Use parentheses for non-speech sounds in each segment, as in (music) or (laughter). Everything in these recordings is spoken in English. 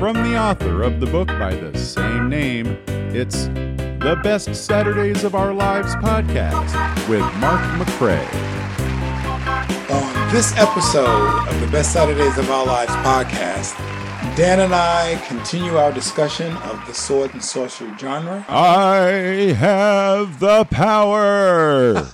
from the author of the book by the same name. It's the Best Saturdays of Our Lives podcast with Mark McCray. On this episode of the Best Saturdays of Our Lives podcast, Dan and I continue our discussion of the sword and sorcery genre. I have the power.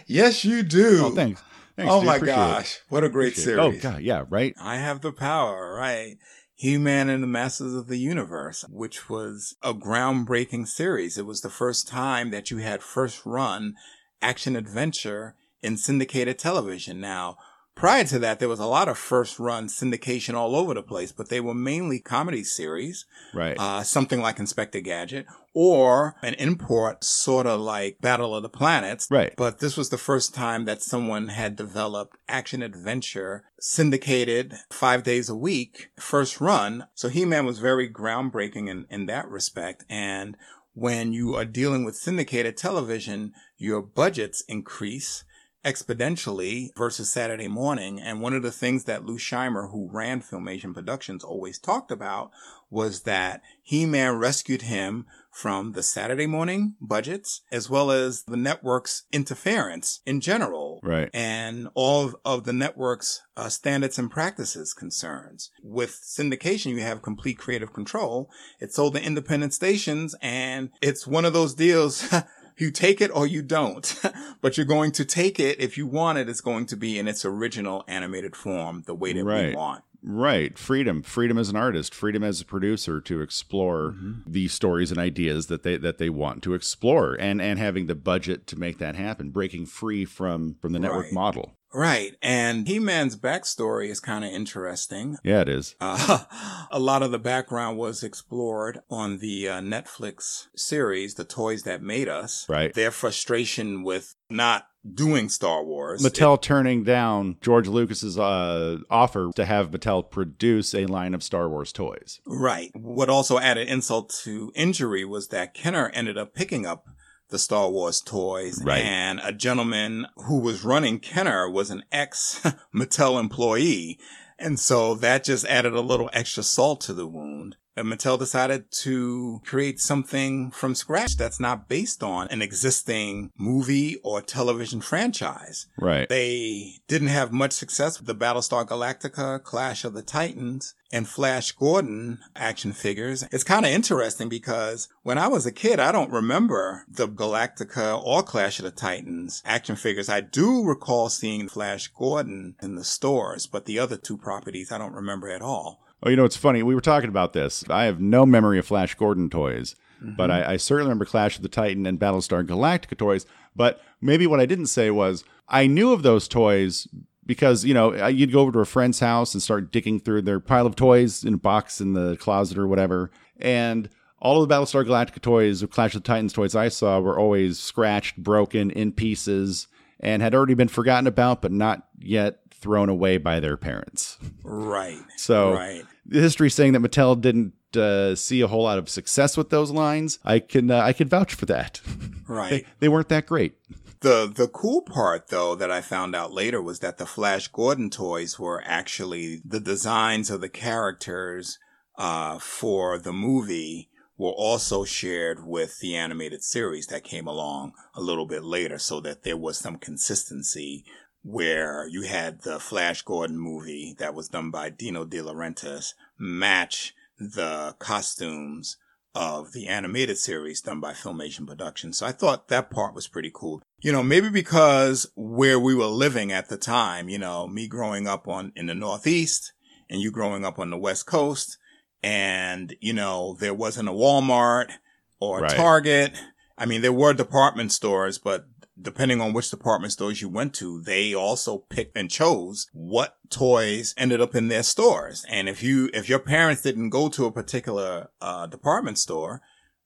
(laughs) yes, you do. oh, thanks. Thanks, oh dude. my Appreciate it. gosh, what a great Appreciate it. Oh, series. Oh god, yeah, right. I have the power, right? He-Man and the Masters of the Universe, which was a groundbreaking series. It was the first time that you had first run action adventure in syndicated television. Now, prior to that, there was a lot of first run syndication all over the place, but they were mainly comedy series, Right. uh, something like Inspector Gadget or an import sort of like Battle of the Planets. Right. But this was the first time that someone had developed action adventure syndicated five days a week, first run. So He-Man was very groundbreaking in, in that respect. And when you are dealing with syndicated television, your budgets increase exponentially versus Saturday morning. And one of the things that Lou Scheimer, who ran Filmation Productions, always talked about was that He-Man rescued him from the Saturday morning budgets as well as the network's interference in general Right. and all of, the network's uh, standards and practices concerns. With syndication, you have complete creative control. It's sold to independent stations and it's one of those deals. (laughs) You take it or you don't, (laughs) but you're going to take it. If you want it, it's going to be in its original animated form, the way that we want. Right. Freedom. Freedom as an artist, freedom as a producer to explore Mm-hmm. the stories and ideas that they that they want to explore and and having the budget to make that happen, breaking free from from the network Right. model. Right. And He-Man's backstory is kind of interesting. Yeah, it is. Uh, (laughs) a lot of the background was explored on the uh, Netflix series, The Toys That Made Us. Right. Their frustration with not doing Star Wars. Mattel turning down George Lucas's uh, offer to have Mattel produce a line of Star Wars toys. Right. What also added insult to injury was that Kenner ended up picking up the Star Wars toys. Right. And a gentleman who was running Kenner was an ex (laughs) Mattel employee. And so that just added a little extra salt to the wound. And Mattel decided to create something from scratch that's not based on an existing movie or television franchise. Right. They didn't have much success with the Battlestar Galactica, Clash of the Titans, and Flash Gordon action figures. It's kind of interesting because when I was a kid, I don't remember the Galactica or Clash of the Titans action figures. I do recall seeing Flash Gordon in the stores, but the other two properties I don't remember at all. Oh, you know, it's funny. We were talking about this. I have no memory of Flash Gordon toys, but mm-hmm. I, I certainly remember Clash of the Titan and Battlestar Galactica toys. But maybe what I didn't say was I knew of those toys because, you know, you'd go over to a friend's house and start digging through their pile of toys in a box in the closet or whatever. And all of the Battlestar Galactica toys or Clash of the Titans toys I saw were always scratched, broken, in pieces, and had already been forgotten about, but not yet thrown away by their parents. Right. So right. the history saying that Mattel didn't uh, see a whole lot of success with those lines, I can uh, I can vouch for that. (laughs) Right. they, they weren't that great. The the cool part though that I found out later was that the Flash Gordon toys were actually the designs of the characters uh, for the movie were also shared with the animated series that came along a little bit later so that there was some consistency where you had the Flash Gordon movie that was done by Dino De Laurentiis match the costumes of the animated series done by Filmation Productions. So I thought that part was pretty cool. You know, maybe because where we were living at the time, you know, me growing up on in the Northeast and you growing up on the West Coast and, you know, there wasn't a Walmart or a Right. Target. I mean, there were department stores, but depending on which department stores you went to, they also picked and chose what toys ended up in their stores. And if you, if your parents didn't go to a particular, uh, department store,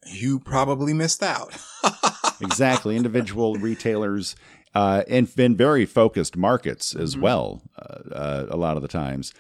you probably missed out. (laughs) exactly. Individual retailers uh, and been very focused markets as well, uh, uh, a lot of the times.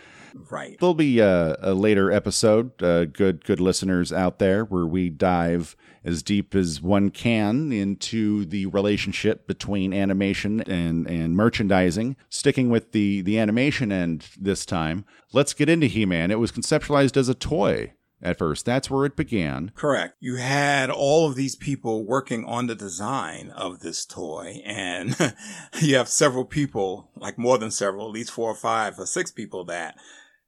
Right. There'll be a, a later episode, uh, good good listeners out there, where we dive as deep as one can into the relationship between animation and, and merchandising. Sticking with the the animation end this time, let's get into He-Man. It was conceptualized as a toy at first. That's where it began. Correct. You had all of these people working on the design of this toy and (laughs) you have several people, like more than several, at least four or five or six people that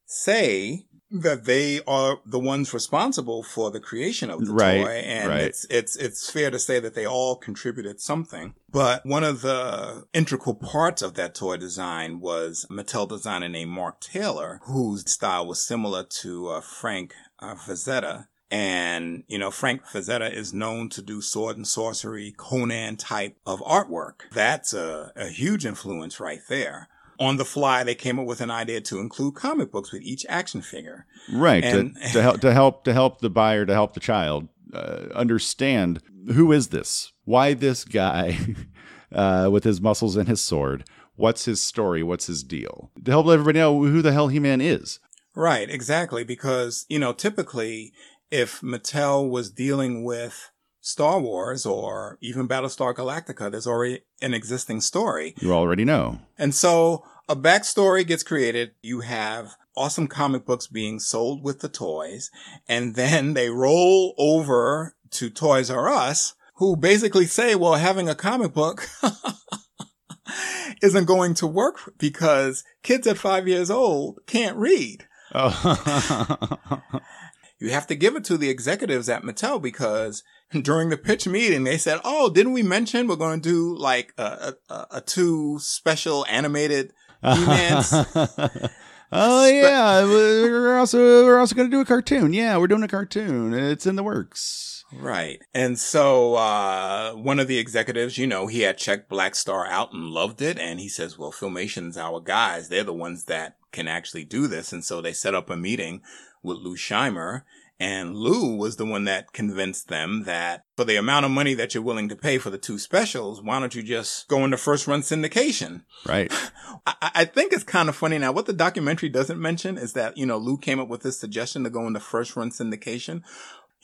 say that they are the ones responsible for the creation of the Right, toy and right. it's it's it's fair to say that they all contributed something but one of the integral parts of that toy design was Mattel designer named Mark Taylor whose style was similar to uh, Frank uh, Frazetta and, you know, Frank Frazetta is known to do sword and sorcery, Conan type of artwork. That's a, a huge influence right there. On the fly, they came up with an idea to include comic books with each action figure. Right And- to, (laughs) to help to help to help the buyer to help the child uh, understand who is this, why this guy (laughs) uh, with his muscles and his sword. What's his story? What's his deal? To help everybody know who the hell He Man is. Right, exactly. Because, you know, typically if Mattel was dealing with Star Wars or even Battlestar Galactica, there's already an existing story. You already know. And so a backstory gets created. You have awesome comic books being sold with the toys. And then they roll over to Toys R Us, who basically say, well, having a comic book (laughs) isn't going to work because kids at five years old can't read. Oh, (laughs) You have to give it to the executives at Mattel because (laughs) during the pitch meeting, they said, Oh, didn't we mention we're going to do like a, a, a two special animated (laughs) He-Mans? (laughs) oh yeah, we're also we're also going to do a cartoon. Yeah, we're doing a cartoon. It's in the works. Right. And so, uh, one of the executives, you know, he had checked Black Star out and loved it. And he says, well, Filmation's our guys. They're the ones that can actually do this. And so they set up a meeting with Lou Scheimer. And Lou was the one that convinced them that for the amount of money that you're willing to pay for the two specials, why don't you just go into first run syndication? Right. (laughs) I, I think it's kind of funny now. What the documentary doesn't mention is that, you know, Lou came up with this suggestion to go into first run syndication.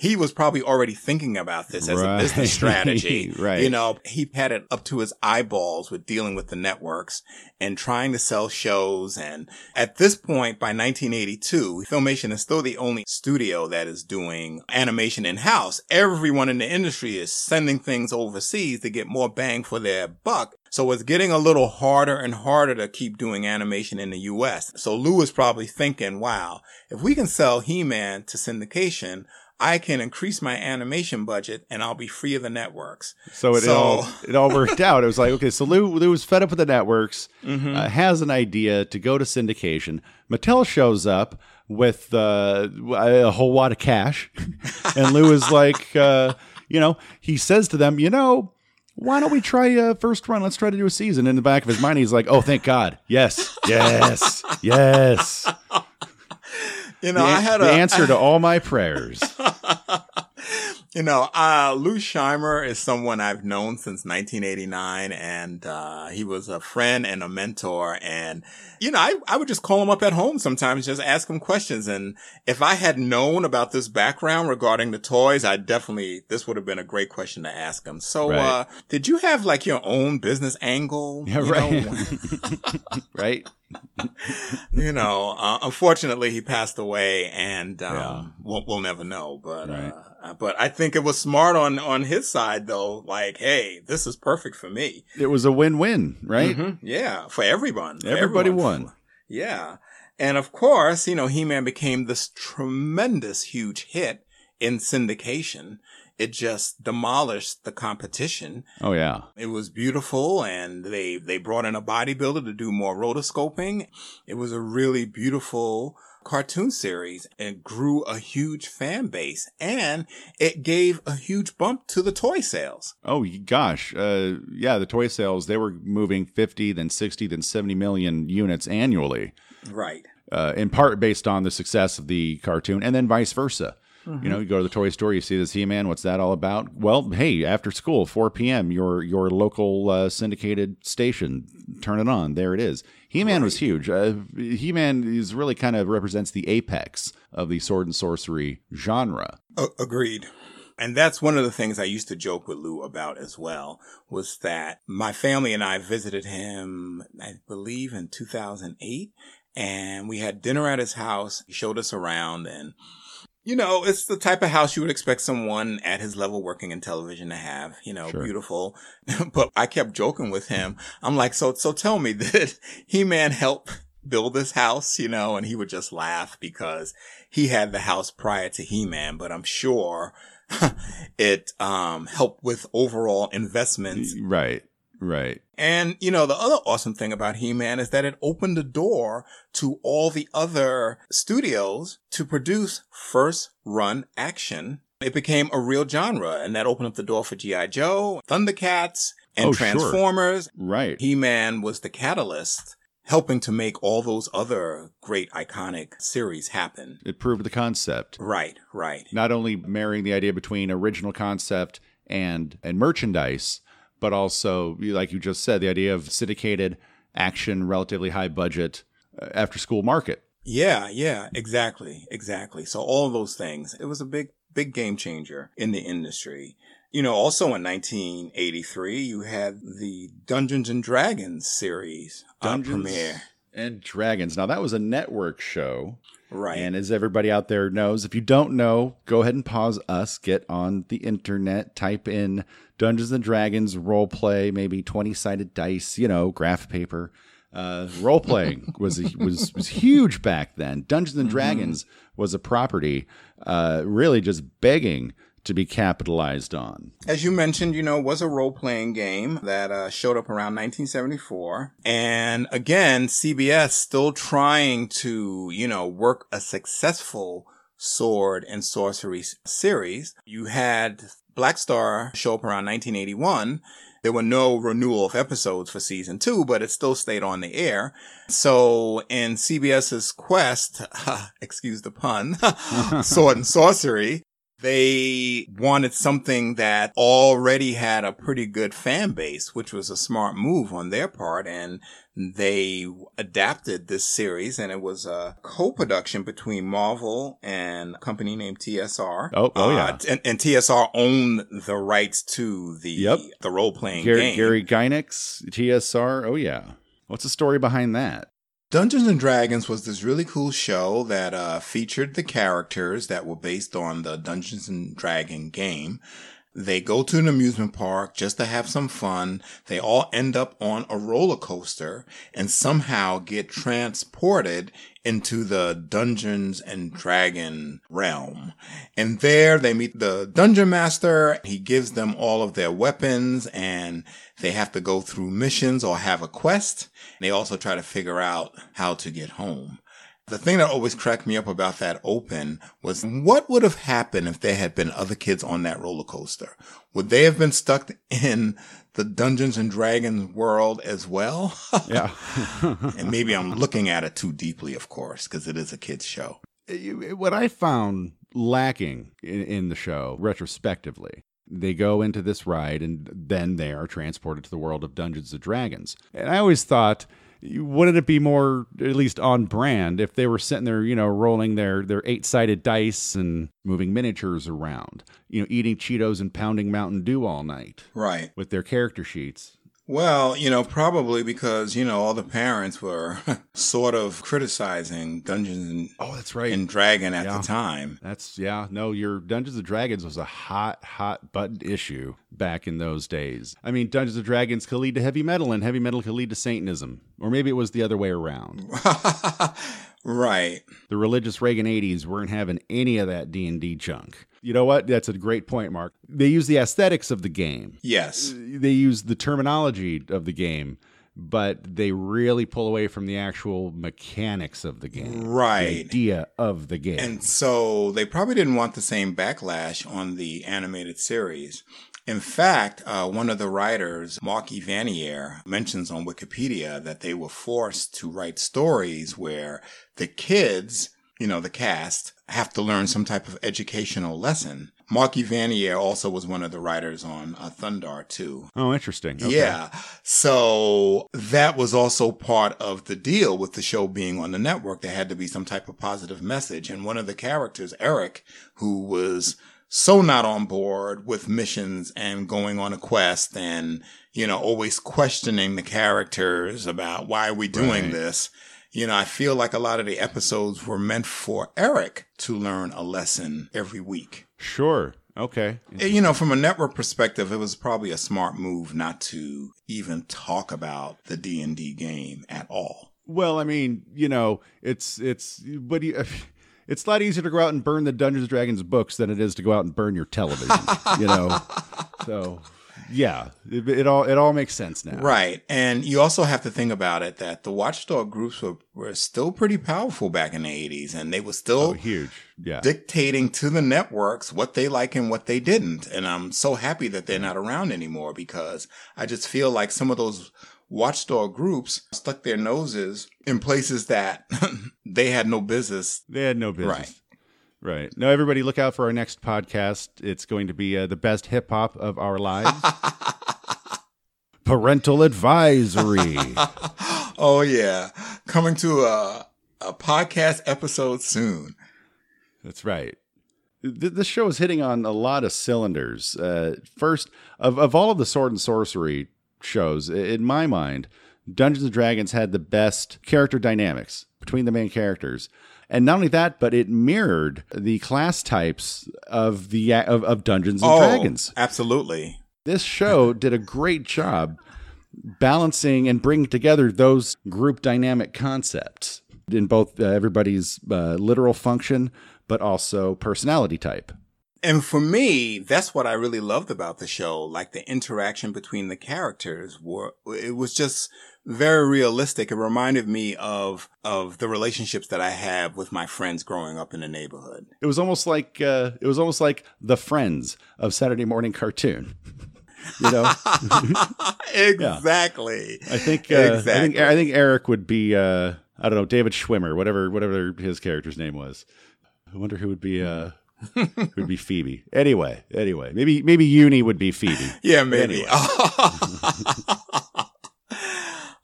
He was probably already thinking about this as Right. a business (laughs) strategy. Right. You know, he had it up to his eyeballs with dealing with the networks and trying to sell shows. And at this point, by 1982, Filmation is still the only studio that is doing animation in house. Everyone in the industry is sending things overseas to get more bang for their buck. So it's getting a little harder and harder to keep doing animation in the US. So Lou was probably thinking, wow, if we can sell He-Man to syndication, I can increase my animation budget and I'll be free of the networks. So it So- all it all worked (laughs) out. It was like okay, so Lou Lou was fed up with the networks, Mm-hmm. uh, has an idea to go to syndication. Mattel shows up with uh, a whole wad of cash, (laughs) and Lou is like, uh, you know, he says to them, you know. Why don't we try a first run? Let's try to do a season. In the back of his mind, he's like, "Oh, thank God! Yes, yes, yes." You know, The, I had the a answer to (laughs) all my prayers. (laughs) You know, uh, Lou Scheimer is someone I've known since 1989 and, uh, he was a friend and a mentor. And, you know, I, I would just call him up at home sometimes, just ask him questions. And if I had known about this background regarding the toys, I definitely, this would have been a great question to ask him. So, Right. uh, did you have like your own business angle? Yeah, You right. know, (laughs) right? (laughs) you know, uh, unfortunately he passed away and, um, Yeah. we'll, we'll never know, but, Right. uh, but I think it was smart on, on his side though. Like, hey, this is perfect for me. It was a win-win, right? Mhm. Yeah. For everyone. For Everybody everyone. won. Yeah. And of course, you know, He-Man became this tremendous huge hit in syndication. It just demolished the competition. Oh yeah. It was beautiful and they, they brought in a bodybuilder to do more rotoscoping. It was a really beautiful cartoon series and grew a huge fan base and it gave a huge bump to the toy sales. Oh gosh, uh, yeah. The toy sales they were moving fifty, then sixty, then seventy million units annually, Right. uh, in part based on the success of the cartoon, and then vice versa. You know, you go to the toy store, you see this He-Man. What's that all about? Well, hey, after school, 4 p.m., your your local uh, syndicated station, turn it on. There it is. He-Man was huge. Uh, He-Man is really kind of represents the apex of the sword and sorcery genre. A- agreed. And that's one of the things I used to joke with Lou about as well was that my family and I visited him, I believe in 2008 and we had dinner at his house. He showed us around and you know, it's the type of house you would expect someone at his level working in television to have, you know, Sure. beautiful. (laughs) but I kept joking with him. I'm like, so, so tell me, (laughs) did He-Man help build this house, you know? And he would just laugh because he had the house prior to He-Man, but I'm sure (laughs) it, um, helped with overall investments Right, right. and, you know, the other awesome thing about He-Man is that it opened the door to all the other studios to produce first run action. It became a real genre and that opened up the door for G.I. Joe, Thundercats, and Oh, sure. Transformers. Right. He-Man was the catalyst helping to make all those other great iconic series happen. It proved the concept. Right, right. Not only marrying the idea between original concept and and merchandise, but also, like you just said, the idea of syndicated action, relatively high budget, uh, after school market. Yeah, yeah, exactly, exactly. So all of those things. It was a big, big game changer in the industry. You know, also in 1983, you had the Dungeons and Dragons series uh, Dungeons premiere. and Dragons. Now that was a network show. Right. And as everybody out there knows, if you don't know, go ahead and pause us, get on the internet, type in Dungeons and Dragons role play, maybe 20 sided dice, you know, graph paper. Uh, role playing (laughs) was, a, was was huge back then. Dungeons and Dragons was a property, uh, really just begging to be capitalized on. As you mentioned, you know, was a role playing game that uh, showed up around 1974. And again, CBS still trying to, you know, work a successful sword and sorcery series. You had Black Star show up around 1981. There were no renewal of episodes for season two, but it still stayed on the air. So in CBS's quest, (laughs) excuse the pun, (laughs) sword and sorcery, they wanted something that already had a pretty good fan base, which was a smart move on their part. And they adapted this series and it was a co-production between Marvel and a company named TSR. Oh- oh, Uh, yeah. and, and TSR owned the rights to the, Yep. the role-playing Gary, game. Gary Gygax, TSR. Oh, yeah. What's the story behind that? Dungeons and Dragons was this really cool show that uh, featured the characters that were based on the Dungeons and Dragon game. They go to an amusement park just to have some fun. They all end up on a roller coaster and somehow get transported into the Dungeons and Dragon realm. And there they meet the dungeon master. He gives them all of their weapons and they have to go through missions or have a quest. They also try to figure out how to get home. The thing that always cracked me up about that open was what would have happened if there had been other kids on that roller coaster? Would they have been stuck in the Dungeons and Dragons world as well? (laughs) Yeah. and maybe I'm looking at it too deeply, of course, because it is a kid's show. what I found lacking in, in the show retrospectively, they go into this ride and then they are transported to the world of Dungeons and Dragons. And I always thought, wouldn't it be more at least on brand if they were sitting there, you know, rolling their their eight sided dice and moving miniatures around, you know, eating Cheetos and pounding Mountain Dew all night Right. with their character sheets. Well, you know, probably because, you know, all the parents were (laughs) sort of criticizing Dungeons and, Oh, that's right. and Dragon at Yeah. the time. That's yeah, no, your Dungeons and Dragons was a hot, hot button issue back in those days. I mean, Dungeons and Dragons could lead to heavy metal, and heavy metal could lead to Satanism, or maybe it was the other way around. (laughs) right. The religious Reagan '80s weren't having any of that D and D junk. You know what? That's a great point, Mark. They use the aesthetics of the game. Yes. They use the terminology of the game, but they really pull away from the actual mechanics of the game, the Right. idea of the game. And so they probably didn't want the same backlash on the animated series. In fact, uh, one of the writers, Mark Evanier, mentions on Wikipedia that they were forced to write stories where the kids you know, the cast have to learn some type of educational lesson. Mark Evanier also was one of the writers on uh, Thundarr too. Oh, interesting. Okay. Yeah. So that was also part of the deal with the show being on the network. There had to be some type of positive message. And one of the characters, Eric, who was so not on board with missions and going on a quest and, you know, always questioning the characters about why are we doing Right. this? You know, I feel like a lot of the episodes were meant for Eric to learn a lesson every week. Sure. Okay. Eh, You know, from a network perspective, it was probably a smart move not to even talk about the D and D game at all. Well, I mean, you know, it's it's but you, (laughs) it's a lot easier to go out and burn the Dungeons and Dragons books than it is to go out and burn your television. you know, (laughs) so yeah, it, it all it all makes sense now. Right. And you also have to think about it that the watchdog groups were, were still pretty powerful back in the 80s and they were Oh, still huge. Yeah. dictating to the networks what they like and what they didn't. And I'm so happy that they're not around anymore because I just feel like some of those watchdog groups stuck their noses in places that (laughs) they had no business. They had no business. Right. Right. Now, everybody, look out for our next podcast. It's going to be uh, the best hip hop of our lives. (laughs) Parental advisory. (laughs) Oh yeah. Coming to a, a podcast episode soon. That's right. Th- This show is hitting on a lot of cylinders. Uh, first, of, of all of the sword and sorcery shows, in my mind, Dungeons and Dragons had the best character dynamics between the main characters. And not only that, but it mirrored the class types of the of, of Dungeons and Dragons. absolutely. This show (laughs) did a great job balancing and bringing together those group dynamic concepts in both uh, everybody's uh, literal function, but also personality type. And for me, that's what I really loved about the show. Like the interaction between the characters were, it was just very realistic. It reminded me of, of the relationships that I have with my friends growing up in the neighborhood. It was almost like uh, it was almost like the Friends of Saturday morning cartoon. You know, (laughs) exactly. I think uh, I think I think Eric would be uh, I don't know David Schwimmer, whatever whatever his character's name was. I wonder who would be uh, (laughs) would be Phoebe. Anyway, anyway, maybe maybe Uni would be Phoebe. (laughs) Yeah, maybe. Anyway. (laughs)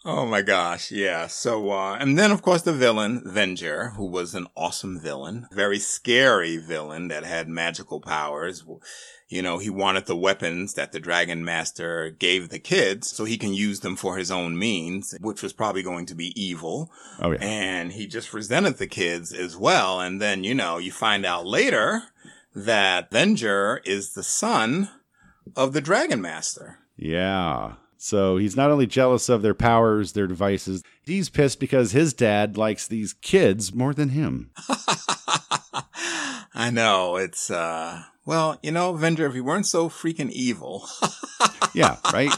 oh my gosh. Yeah. So, uh, and then of course the villain, Venger, who was an awesome villain, very scary villain that had magical powers. You know, he wanted the weapons that the Dragon Master gave the kids so he can use them for his own means, which was probably going to be evil. Oh yeah. And he just resented the kids as well. And then, you know, you find out later that Venger is the son of the Dragon Master. Yeah. So he's not only jealous of their powers, their devices, he's pissed because his dad likes these kids more than him. (laughs) I know. It's, uh, well, you know, Venger, if he weren't so freaking evil. (laughs) Yeah, right?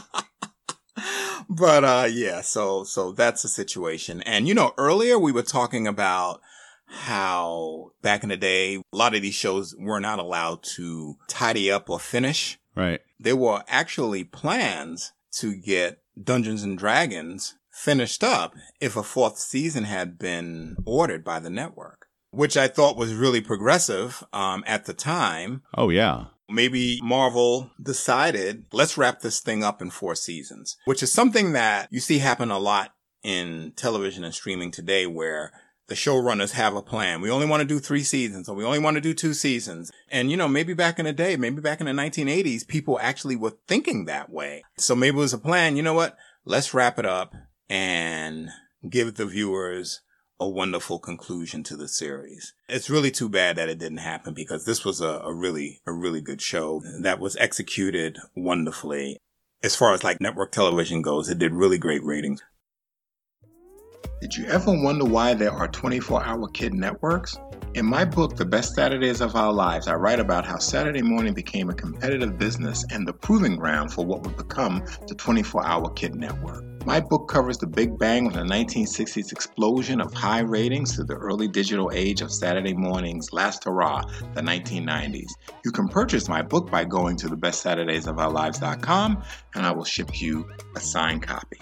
but, uh, yeah, so, so that's the situation. And, you know, earlier we were talking about how back in the day, a lot of these shows were not allowed to tidy up or finish. Right. There were actually plans to get Dungeons and Dragons finished up if a fourth season had been ordered by the network, which I thought was really progressive um, at the time. Oh yeah. Maybe Marvel decided, let's wrap this thing up in four seasons, which is something that you see happen a lot in television and streaming today where the showrunners have a plan. We only want to do three seasons or we only want to do two seasons. And you know, maybe back in the day, maybe back in the 1980s, people actually were thinking that way. So maybe it was a plan. You know what? Let's wrap it up and give the viewers a wonderful conclusion to the series. It's really too bad that it didn't happen because this was a, a really, a really good show that was executed wonderfully. As far as like network television goes, it did really great ratings. Did you ever wonder why there are 24 hour kid networks? In my book, The Best Saturdays of Our Lives, I write about how Saturday morning became a competitive business and the proving ground for what would become the 24 hour kid network. My book covers the big bang of the 1960s explosion of high ratings to the early digital age of Saturday morning's last hurrah, the 1990s. You can purchase my book by going to thebestsaturdaysofourlives.com and I will ship you a signed copy.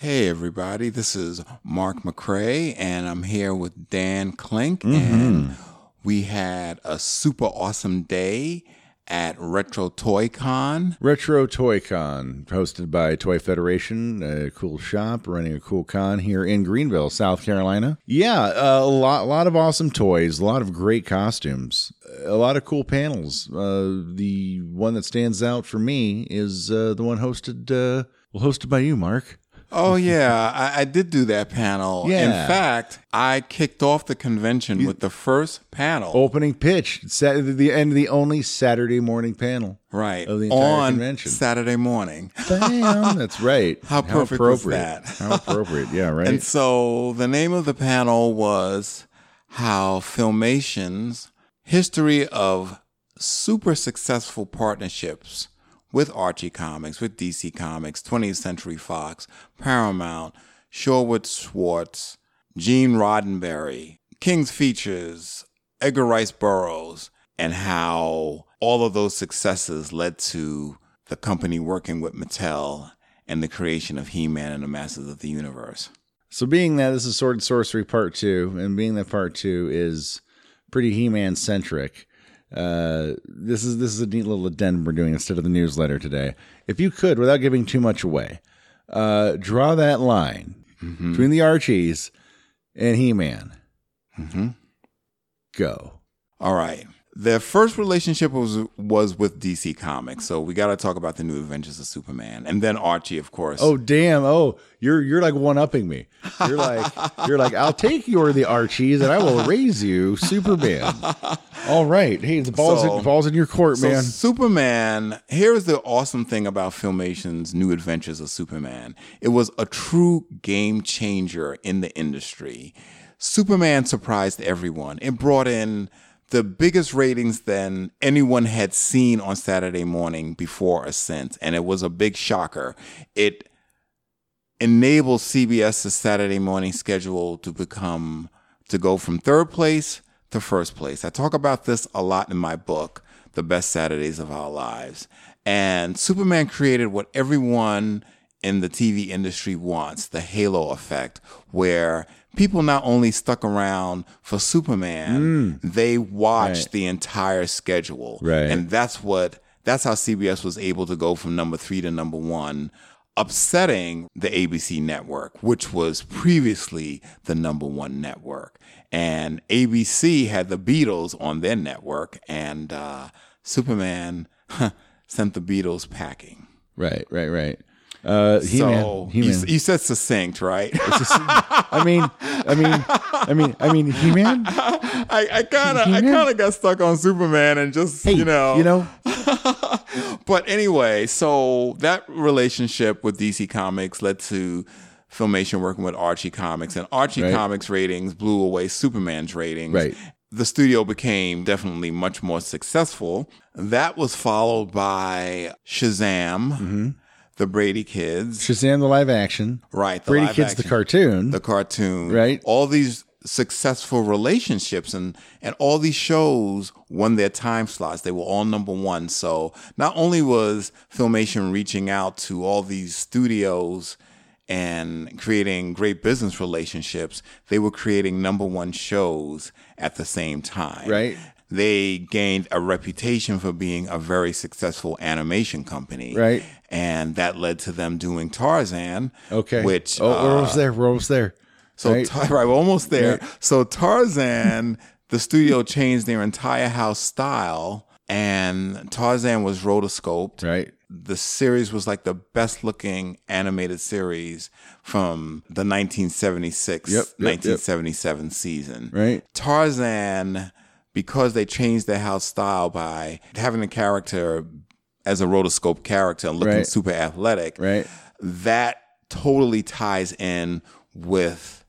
Hey, everybody. This is Mark McCray, and I'm here with Dan Klink. And we had a super awesome day at Retro Toy Con. Retro Toy Con, hosted by Toy Federation, a cool shop running a cool con here in Greenville, South Carolina. Yeah, a lot, lot of awesome toys, a lot of great costumes, a lot of cool panels. Uh, the one that stands out for me is uh, the one hosted, uh, well, hosted by you, Mark. Oh, yeah. I, I did do that panel. Yeah. In fact, I kicked off the convention with the first panel. Opening pitch, Sat- the and the only Saturday morning panel. right. of the entire on convention. Saturday morning. Bam! That's (laughs) right. How perfect was appropriate. that? How appropriate. Yeah, (laughs) right. And so the name of the panel was How Filmation's History of Super Successful Partnerships with Archie Comics, with DC Comics, 20th Century Fox, Paramount, Sherwood Schwartz, Gene Roddenberry, King's Features, Edgar Rice Burroughs, and how all of those successes led to the company working with Mattel and the creation of He-Man and the Masters of the Universe. So, being that this is Sword and Sorcery Part Two, and being that Part Two is pretty He-Man centric, uh, this is this is a neat little addendum we're doing instead of the newsletter today. If you could, without giving too much away, uh, draw that line between the Archies and He-Man. Mm-hmm. Go. All right. Their first relationship was was with DC Comics, so we got to talk about the New Adventures of Superman, and then Archie, of course. Oh damn! Oh, you're you're like one upping me. You're like (laughs) you're like I'll take your the Archies and I will raise you Superman. (laughs) All right, hey, the balls So- in, balls in your court, So man. Superman, here's the awesome thing about Filmation's New Adventures of Superman. It was a true game changer in the industry. Superman surprised everyone. It brought in the biggest ratings than anyone had seen on Saturday morning before or since, and it was a big shocker. It enabled CBS's Saturday morning schedule to become to go from third place to first place. I talk about this a lot in my book, The Best Saturdays of Our Lives. And Superman created what everyone in the TV industry wants, the halo effect, where people not only stuck around for Superman, they watched Right. the entire schedule. Right. And that's what that's how CBS was able to go from number three to number one, upsetting the ABC network, which was previously the number one network. And ABC had the Beatles on their network, and uh, Superman (laughs) sent the Beatles packing. Right, right, right. Uh, He-Man, so He-Man. you, you said succinct, right? I mean, I mean, I mean, I mean, He-Man. I, I kind of, I kind of got stuck on Superman and just, Hey, you know, you know, (laughs) but anyway, so that relationship with DC Comics led to Filmation working with Archie Comics, and Archie Right. Comics ratings blew away Superman's ratings. Right. The studio became definitely much more successful. That was followed by Shazam, Mm-hmm. The Brady Kids, Shazam the live action, right? The Brady Kids the cartoon. the cartoon, Right. All these successful relationships and and all these shows won their time slots. They were all number one. So not only was Filmation reaching out to all these studios and creating great business relationships, they were creating number one shows at the same time. Right. They gained a reputation for being a very successful animation company. Right. And that led to them doing Tarzan. okay. Which oh, we're uh, almost there. We're almost there. so Right. Tar- right, we're almost there. Right. So Tarzan, the studio changed their entire house style, and Tarzan was rotoscoped. Right. The series was like the best looking animated series from the 1976 Yep, yep, yep. 1977 season. Right. Tarzan, because they changed their house style by having the character as a rotoscope character and looking Right. super athletic, Right. that totally ties in with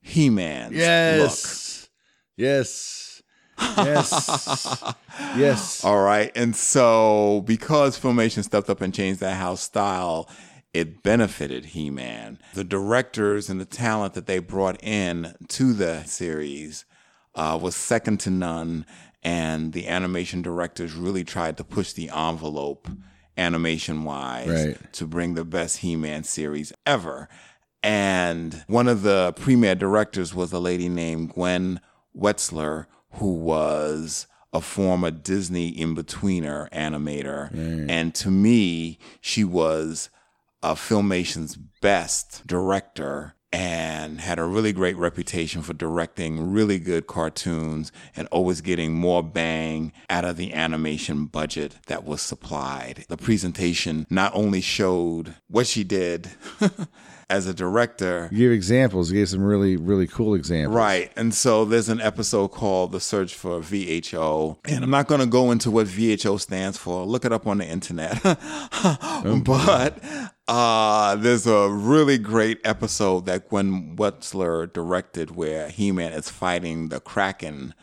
He-Man's look. Yes. Yes. Yes. (laughs) yes. All right. And so because Filmation stepped up and changed that house style, it benefited He-Man. The directors and the talent that they brought in to the series uh, was second to none. And the animation directors really tried to push the envelope animation wise Right. to bring the best He-Man series ever. And one of the premier directors was a lady named Gwen Wetzler, who was a former Disney in-betweener animator. And to me, she was a Filmation's best director and had a really great reputation for directing really good cartoons and always getting more bang out of the animation budget that was supplied. The presentation not only showed what she did (laughs) as a director, You gave examples. You gave some really, really cool examples. Right. And so there's an episode called The Search for VHO. And I'm not going to go into what VHO stands for. Look it up on the internet. (laughs) Oh, but uh, there's a really great episode that Gwen Wetzler directed where He Man is fighting the Kraken.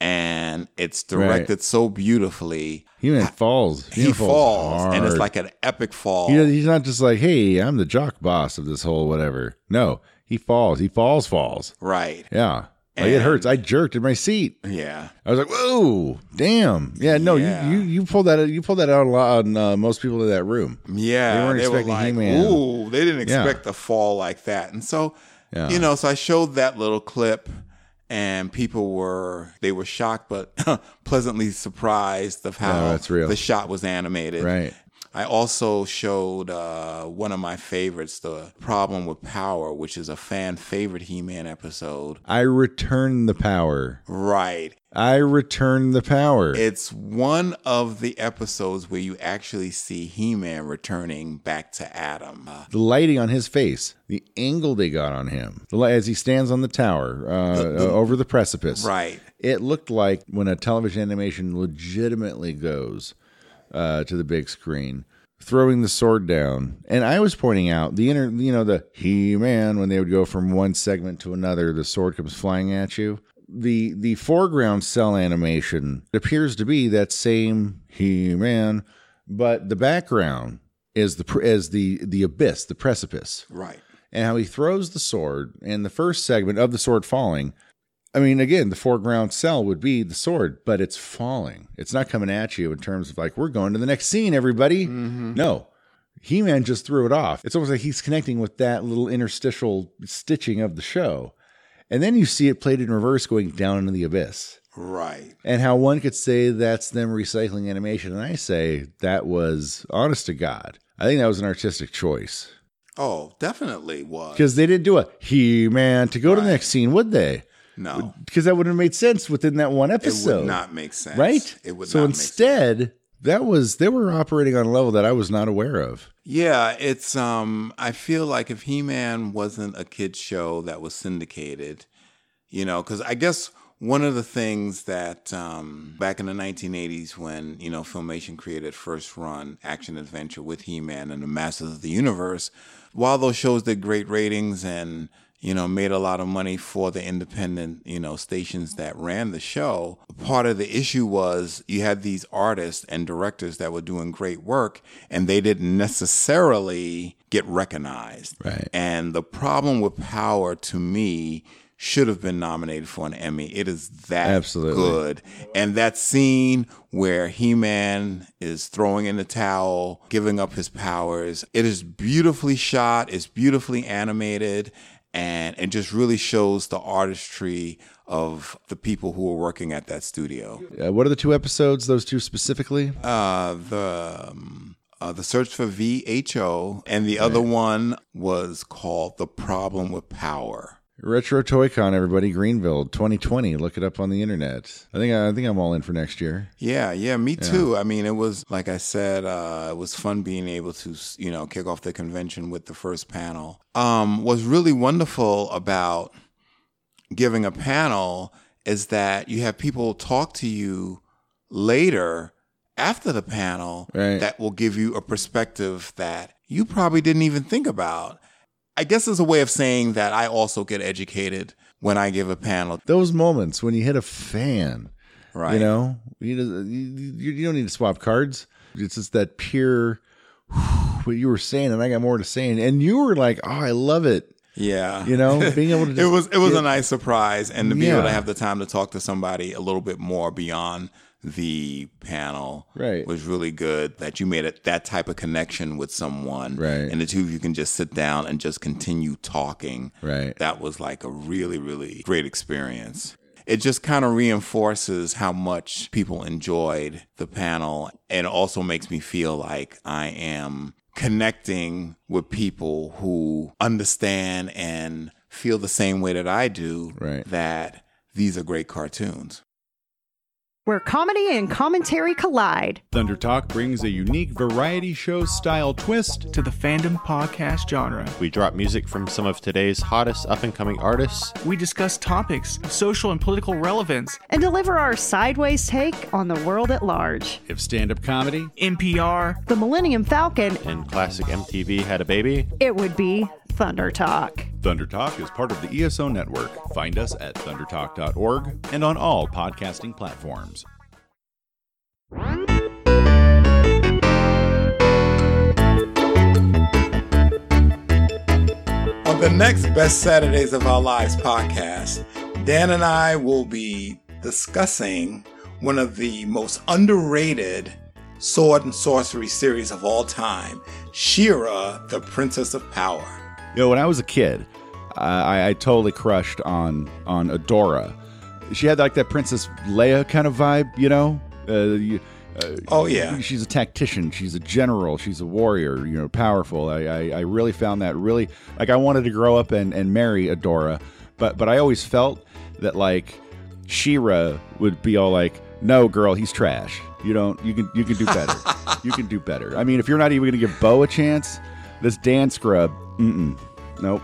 And it's directed so beautifully. He man falls. He falls, and it's like an epic fall. He, he's not just like, hey, I'm the jock boss of this whole whatever. No, he falls. He falls, falls. right. Yeah. Like it hurts. I jerked in my seat. Yeah. I was like, "Whoa, damn!" Yeah, no, Yeah. you you you pulled that you pulled that out a lot on uh, most people in that room. Yeah, They weren't they were expecting like, He-Man. ooh, they didn't Yeah. expect a fall like that. And so, Yeah. you know, so I showed that little clip and people were, they were shocked, but (laughs) pleasantly surprised of how Yeah, that's real. the shot was animated. Right. I also showed uh, one of my favorites, The Problem with Power, which is a fan favorite He Man episode. I return the power. Right. I return the power. It's one of the episodes where you actually see He Man returning back to Adam. Uh, the lighting on his face, the angle they got on him, the light as he stands on the tower uh, uh, over the precipice. right. It looked like when a television animation legitimately goes uh, to the big screen, throwing the sword down. And I was pointing out the inner, you know, the He Man when they would go from one segment to another, the sword comes flying at you. The the foreground cell animation appears to be that same He Man, but the background is the is the the abyss, the precipice Right. and how he throws the sword and the first segment of the sword falling i mean again the foreground cell would be the sword but it's falling. It's not coming at you in terms of like we're going to the next scene everybody. Mm-hmm. No. He-man just threw it off. It's almost like he's connecting with that little interstitial stitching of the show. And then you see it played in reverse going down into the abyss. Right. and how one could say that's them recycling animation and i say that was honest to god. I think that was an artistic choice. Oh, definitely was. because they didn't do a he man to go to the next scene, would they? No, Because that wouldn't have made sense within that one it episode, would not make sense. right? It would so not make sense. instead, that was they were operating on a level that I was not aware of. Yeah, it's um I feel like if He-Man wasn't a kids show that was syndicated, you know, cuz I guess one of the things that um back in the 1980s when, you know, Filmation created first run action adventure with He-Man and the Masters of the Universe, while those shows did great ratings and you know, made a lot of money for the independent, you know, stations that ran the show. Part of the issue was you had these artists and directors that were doing great work and they didn't necessarily get recognized. Right. And the problem with Power to me should have been nominated for an Emmy. It is that Absolutely. good. And that scene where He-Man is throwing in the towel, giving up his powers, it is beautifully shot, it's beautifully animated, and it just really shows the artistry of the people who were working at that studio. Uh, what are the two episodes? Those two specifically? Uh, the um, uh, the search for VHO, and the other one was called "The Problem with Power." Retro Toy Con, everybody, Greenville, 2020. Look it up on the internet. I think I think I'm all in for next year. Yeah, yeah, me too. I mean, it was like I said, uh, it was fun being able to, you know, kick off the convention with the first panel. Um, what's really wonderful about giving a panel is that you have people talk to you later after the panel Right. that will give you a perspective that you probably didn't even think about. I guess it's a way of saying that I also get educated when I give a panel. Those moments when you hit a fan, Right. you know, you, you, you don't need to swap cards. It's just that pure (sighs) what you were saying, and I got more to say. And you were like, oh, I love it. Yeah. You know, (laughs) being able to it was it was get- a nice surprise and to be able to have the time to talk to somebody a little bit more beyond the panel Right. was really good. That you made it that type of connection with someone, Right. And the two of you can just sit down and just continue talking, Right. That was like a really, really great experience. It just kind of reinforces how much people enjoyed the panel and also makes me feel like I am connecting with people who understand and feel the same way that I do Right. that these are great cartoons. Where comedy and commentary collide. Thunder Talk brings a unique variety show style twist. to the fandom podcast genre. We drop music from some of today's hottest up and coming artists. We discuss topics of social and political relevance, and deliver our sideways take on the world at large. If stand up comedy, NPR, The Millennium Falcon, And classic MTV had a baby. it would be Thunder Talk. Thunder Talk is part of the ESO network. Find us at thundertalk.org and on all podcasting platforms. On the next Best Saturdays of Our Lives podcast, Dan and I will be discussing one of the most underrated sword and sorcery series of all time, She-Ra, the Princess of Power. You know, when I was a kid, I, I totally crushed on on Adora. She had like that Princess Leia kind of vibe, you know. Uh, you, uh, Oh, yeah. she's a tactician. She's a general. She's a warrior. You know, powerful. I, I, I really found that really like I wanted to grow up and, and marry Adora, but but I always felt that like She-Ra would be all like, "No, girl, he's trash. You don't. You can you can do better. (laughs) you can do better. I mean, if you're not even gonna give Bow a chance, this dance scrub, mm-mm, nope."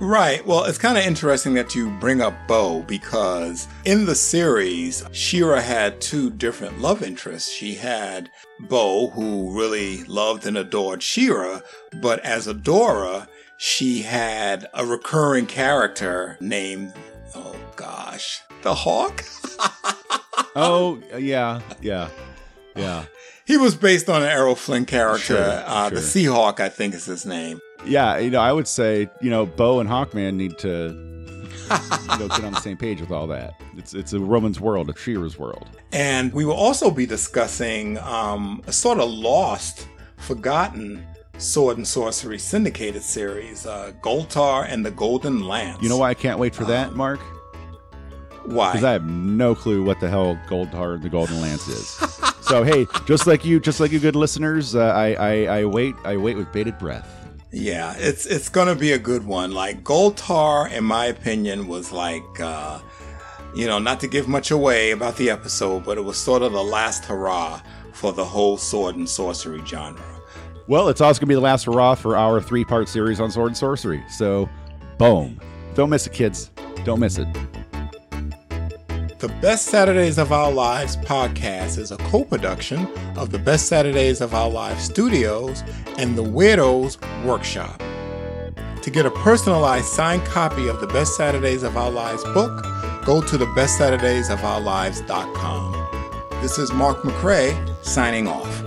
Right. Well, it's kind of interesting that you bring up Bow because in the series, She-Ra had two different love interests. She had Bow, who really loved and adored She-Ra, but as Adora, she had a recurring character named, oh gosh, the Hawk. (laughs) Oh yeah, yeah, yeah, He was based on an Errol Flynn character. Sure, uh, The. Seahawk, I think, is his name. yeah. You know, I would say you know Bow and Hawkman need to you know get on the same page with all that. It's it's a Roman's world, a She-Ra's world. And we will also be discussing um, a sort of lost, forgotten sword and sorcery syndicated series, uh, Galtar and the Golden Lance. You know why I can't wait for that, Mark? Why? Because I have no clue what the hell Goldheart and the Golden Lance is. (laughs) so hey, just like you, just like you, good listeners, uh, I, I I wait I wait with bated breath. yeah, it's it's gonna be a good one. Like Galtar, in my opinion, was like, uh, you know, not to give much away about the episode, but it was sort of the last hurrah for the whole sword and sorcery genre. Well, it's also gonna be the last hurrah for our three part series on sword and sorcery. So, boom! Don't miss it, kids. Don't miss it. The Best Saturdays of Our Lives podcast is a co production of the Best Saturdays of Our Lives studios and the Weirdos Workshop. To get a personalized signed copy of the Best Saturdays of Our Lives book, go to the bestsaturdaysofourlives.com. This is Mark McCray signing off.